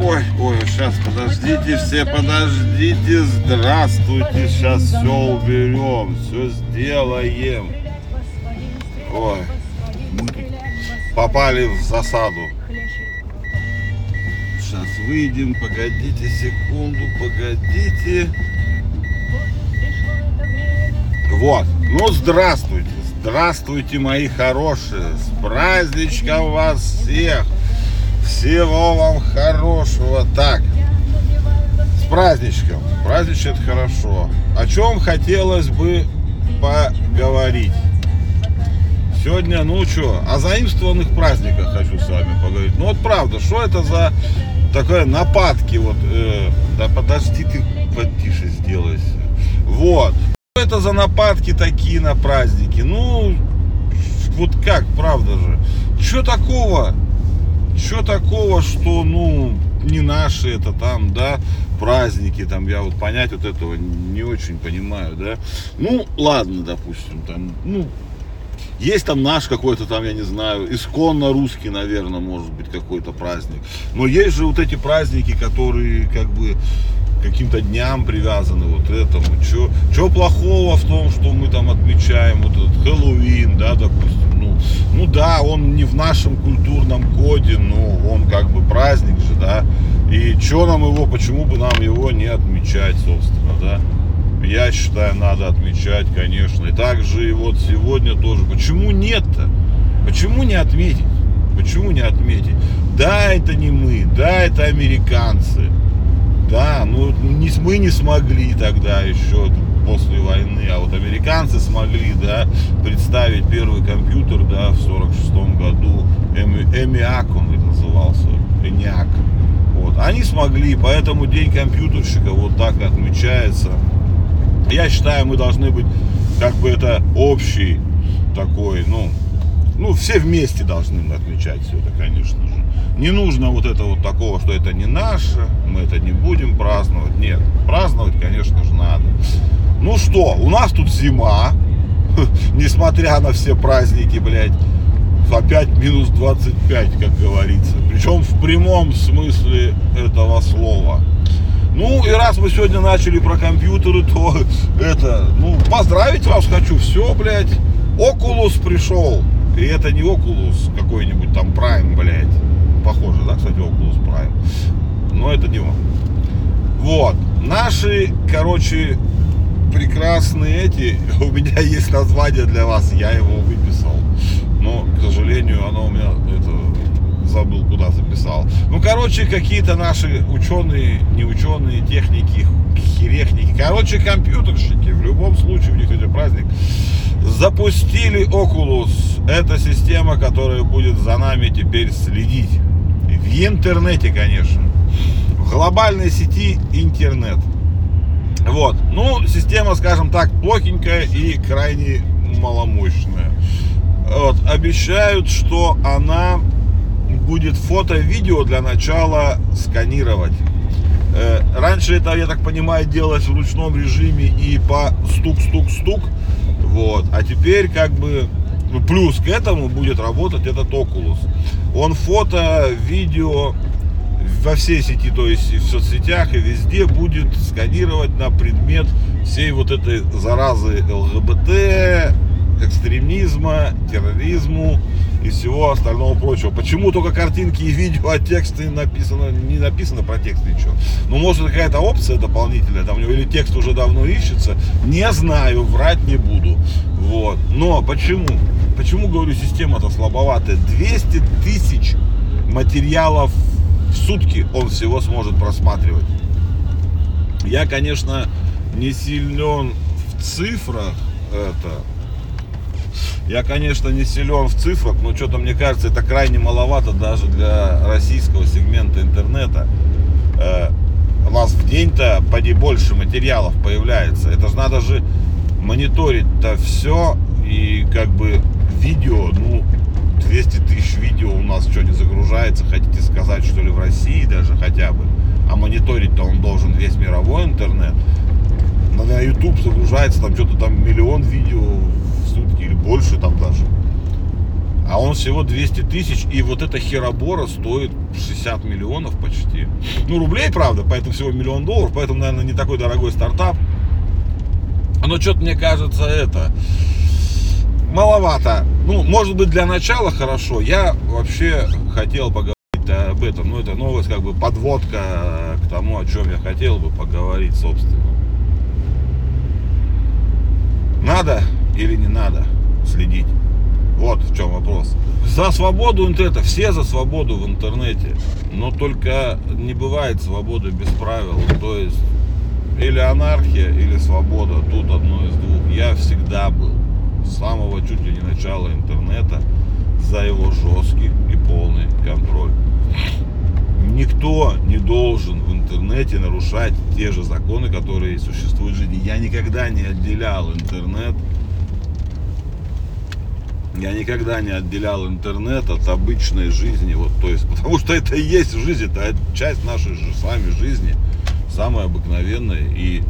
Ой, ой, сейчас, подождите все, подождите, здравствуйте, сейчас все уберем, все сделаем. Ой, попали в засаду. Сейчас выйдем, погодите секунду, погодите. Вот, ну здравствуйте, здравствуйте, мои хорошие, с праздничком вас всех. Всего вам хорошего. Так, с праздничком. Праздничек это хорошо. О чем хотелось бы поговорить? Сегодня, ну что, о заимствованных праздниках хочу с вами поговорить. Ну вот правда, что это за такое нападки? Вот, э, да подожди ты потише сделайся. Вот. Это за нападки такие на праздники? Ну, вот как, правда же? Что такого? Что такого, что, ну, не наши это там, да, праздники, там, я вот понять вот этого не очень понимаю, да. Ну, ладно, допустим, там, ну, есть там наш какой-то там, я не знаю, исконно русский, наверное, может быть, какой-то праздник. Но есть же вот эти праздники, которые как бы каким-то дням привязаны вот этому. Что плохого в том, что мы там отмечаем вот этот Хэллоуин, да, допустим. Ну, ну да, он не в нашем культурном коде, но он как бы праздник же, да. И что нам его, почему бы нам его не отмечать, собственно, да. Я считаю, надо отмечать, конечно. И также и вот сегодня тоже. Почему нет-то? Почему не отметить? Почему не отметить? Да, это не мы, да, это американцы. Да, ну не, мы не смогли тогда еще после войны, а вот американцы смогли, да, представить первый компьютер, да, в 46 году, EMIAC он назывался, ENIAC. Вот, они смогли, поэтому День компьютерщика вот так отмечается. Я считаю, мы должны быть, как бы это общий такой, ну, ну, все вместе должны отмечать все это, конечно же. Не нужно вот это вот такого, что это не наше, мы это не будем праздновать. Нет, праздновать, конечно же, надо. Ну что, у нас тут зима, несмотря на все праздники, блядь, опять минус 25, как говорится. Причем в прямом смысле этого слова. Ну и раз мы сегодня начали про компьютеры, то это, ну, поздравить вас хочу. Все, блядь, Oculus пришел. И это не Oculus какой-нибудь там Prime, блядь. Похоже, да, кстати, Oculus Prime. Но это не он. Вот. Наши, короче, прекрасные эти. У меня есть название для вас. Я его выписал. Но, к сожалению, оно у меня это забыл, куда записал. Ну, короче, какие-то наши ученые, не ученые, техники, херехники, короче, компьютерщики, в любом случае, у них сегодня праздник, запустили Oculus. Это система, которая будет за нами теперь следить. В интернете, конечно. В глобальной сети интернет. Вот. Ну, система, скажем так, плохенькая и крайне маломощная. Вот. Обещают, что она будет фото-видео для начала сканировать. Э, раньше это, я так понимаю, делалось в ручном режиме и по стук-стук-стук. Вот. А теперь как бы ну, плюс к этому будет работать этот Oculus. Он фото, видео во всей сети, то есть в соцсетях и везде будет сканировать на предмет всей вот этой заразы ЛГБТ, экстремизма, терроризму и всего остального прочего. Почему только картинки и видео, а тексты написано, не написано про текст ничего. Ну, может, какая-то опция дополнительная там у него, или текст уже давно ищется. Не знаю, врать не буду. Вот. Но почему? Почему, говорю, система-то слабоватая? 200 тысяч материалов в сутки он всего сможет просматривать. Я, конечно, не силен в цифрах это, я, конечно, не силен в цифрах, но что-то мне кажется, это крайне маловато даже для российского сегмента интернета. Э, у нас в день-то поди больше материалов появляется. Это же надо же мониторить-то все. И как бы видео, ну, 200 тысяч видео у нас что не загружается. Хотите сказать, что ли, в России даже хотя бы. А мониторить-то он должен весь мировой интернет. На YouTube загружается там что-то там миллион видео сутки или больше там даже. А он всего 200 тысяч, и вот эта херобора стоит 60 миллионов почти. Ну, рублей, правда, поэтому всего миллион долларов, поэтому, наверное, не такой дорогой стартап. Но что-то мне кажется, это маловато. Ну, может быть, для начала хорошо. Я вообще хотел поговорить об этом. Ну, это новость, как бы подводка к тому, о чем я хотел бы поговорить, собственно. Надо или не надо следить? Вот в чем вопрос. За свободу интернета, все за свободу в интернете, но только не бывает свободы без правил. То есть или анархия, или свобода. Тут одно из двух. Я всегда был с самого чуть ли не начала интернета за его жесткий и полный контроль. Никто не должен в интернете нарушать те же законы, которые существуют в жизни. Я никогда не отделял интернет я никогда не отделял интернет от обычной жизни. Вот, то есть, потому что это и есть жизнь, это часть нашей же с вами жизни, самая обыкновенная. И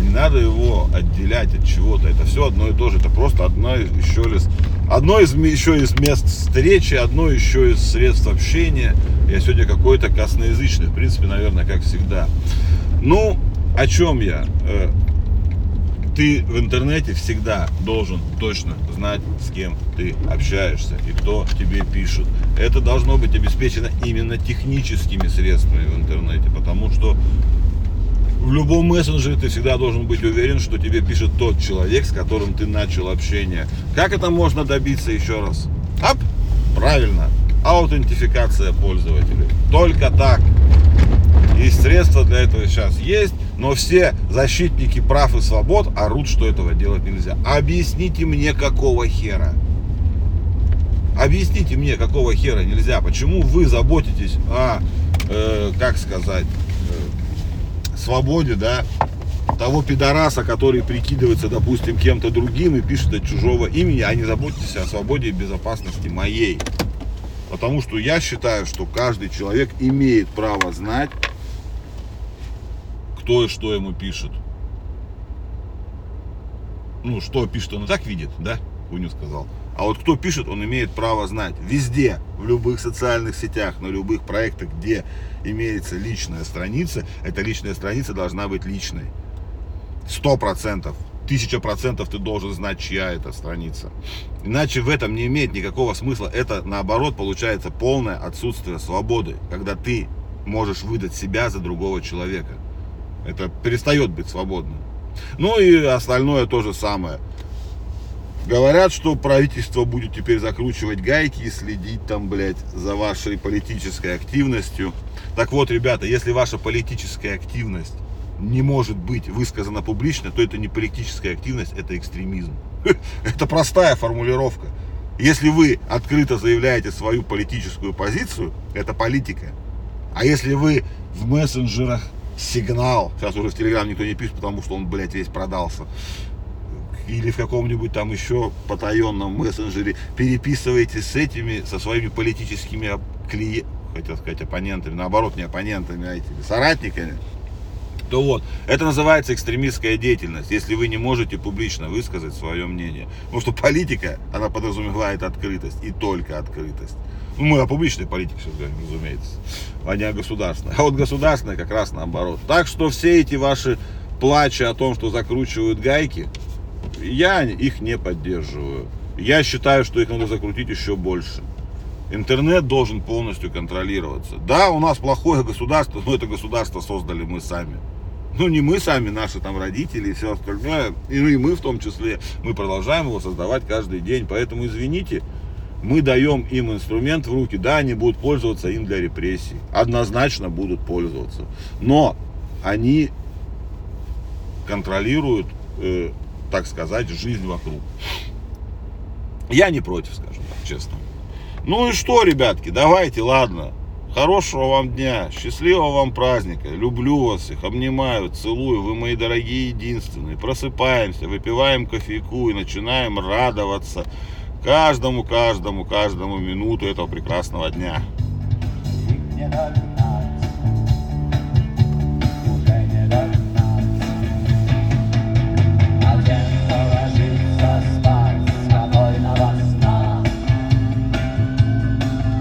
не надо его отделять от чего-то. Это все одно и то же. Это просто одно еще лишь, одно из еще из мест встречи, одно еще из средств общения. Я сегодня какой-то косноязычный, в принципе, наверное, как всегда. Ну, о чем я? Ты в интернете всегда должен точно знать, с кем ты общаешься и кто тебе пишет. Это должно быть обеспечено именно техническими средствами в интернете, потому что в любом мессенджере ты всегда должен быть уверен, что тебе пишет тот человек, с которым ты начал общение. Как это можно добиться еще раз? Ап! Правильно. Аутентификация пользователей. Только так. И средства для этого сейчас есть. Но все защитники прав и свобод орут, что этого делать нельзя. Объясните мне, какого хера? Объясните мне, какого хера нельзя? Почему вы заботитесь о, э, как сказать, э, свободе, да, того пидораса, который прикидывается, допустим, кем-то другим и пишет от чужого имени, а не заботитесь о свободе и безопасности моей. Потому что я считаю, что каждый человек имеет право знать, кто и что ему пишет. Ну, что пишет, он и так видит, да? Хуйню сказал. А вот кто пишет, он имеет право знать. Везде, в любых социальных сетях, на любых проектах, где имеется личная страница, эта личная страница должна быть личной. Сто процентов. Тысяча процентов ты должен знать, чья это страница. Иначе в этом не имеет никакого смысла. Это, наоборот, получается полное отсутствие свободы, когда ты можешь выдать себя за другого человека. Это перестает быть свободным. Ну и остальное то же самое. Говорят, что правительство будет теперь закручивать гайки и следить там, блядь, за вашей политической активностью. Так вот, ребята, если ваша политическая активность не может быть высказана публично, то это не политическая активность, это экстремизм. Это простая формулировка. Если вы открыто заявляете свою политическую позицию, это политика. А если вы в мессенджерах сигнал. Сейчас уже в Телеграм никто не пишет, потому что он, блядь, весь продался. Или в каком-нибудь там еще потаенном мессенджере переписываете с этими, со своими политическими клиентами, хотел сказать оппонентами, наоборот, не оппонентами, а этими соратниками, то вот, это называется экстремистская деятельность, если вы не можете публично высказать свое мнение. Потому что политика, она подразумевает открытость и только открытость. Мы о публичной политике сейчас говорим, разумеется, а не о государственной. А вот государственная как раз наоборот. Так что все эти ваши плачи о том, что закручивают гайки, я их не поддерживаю. Я считаю, что их надо закрутить еще больше. Интернет должен полностью контролироваться. Да, у нас плохое государство, но это государство создали мы сами. Ну, не мы сами, наши там родители и все остальное, и мы в том числе, мы продолжаем его создавать каждый день. Поэтому, извините, мы даем им инструмент в руки, да, они будут пользоваться им для репрессий. Однозначно будут пользоваться. Но они контролируют, э, так сказать, жизнь вокруг. Я не против, скажем так, честно. Ну и что, ребятки, давайте, ладно. Хорошего вам дня, счастливого вам праздника. Люблю вас их, обнимаю, целую. Вы мои дорогие единственные. Просыпаемся, выпиваем кофейку и начинаем радоваться каждому, каждому, каждому минуту этого прекрасного дня.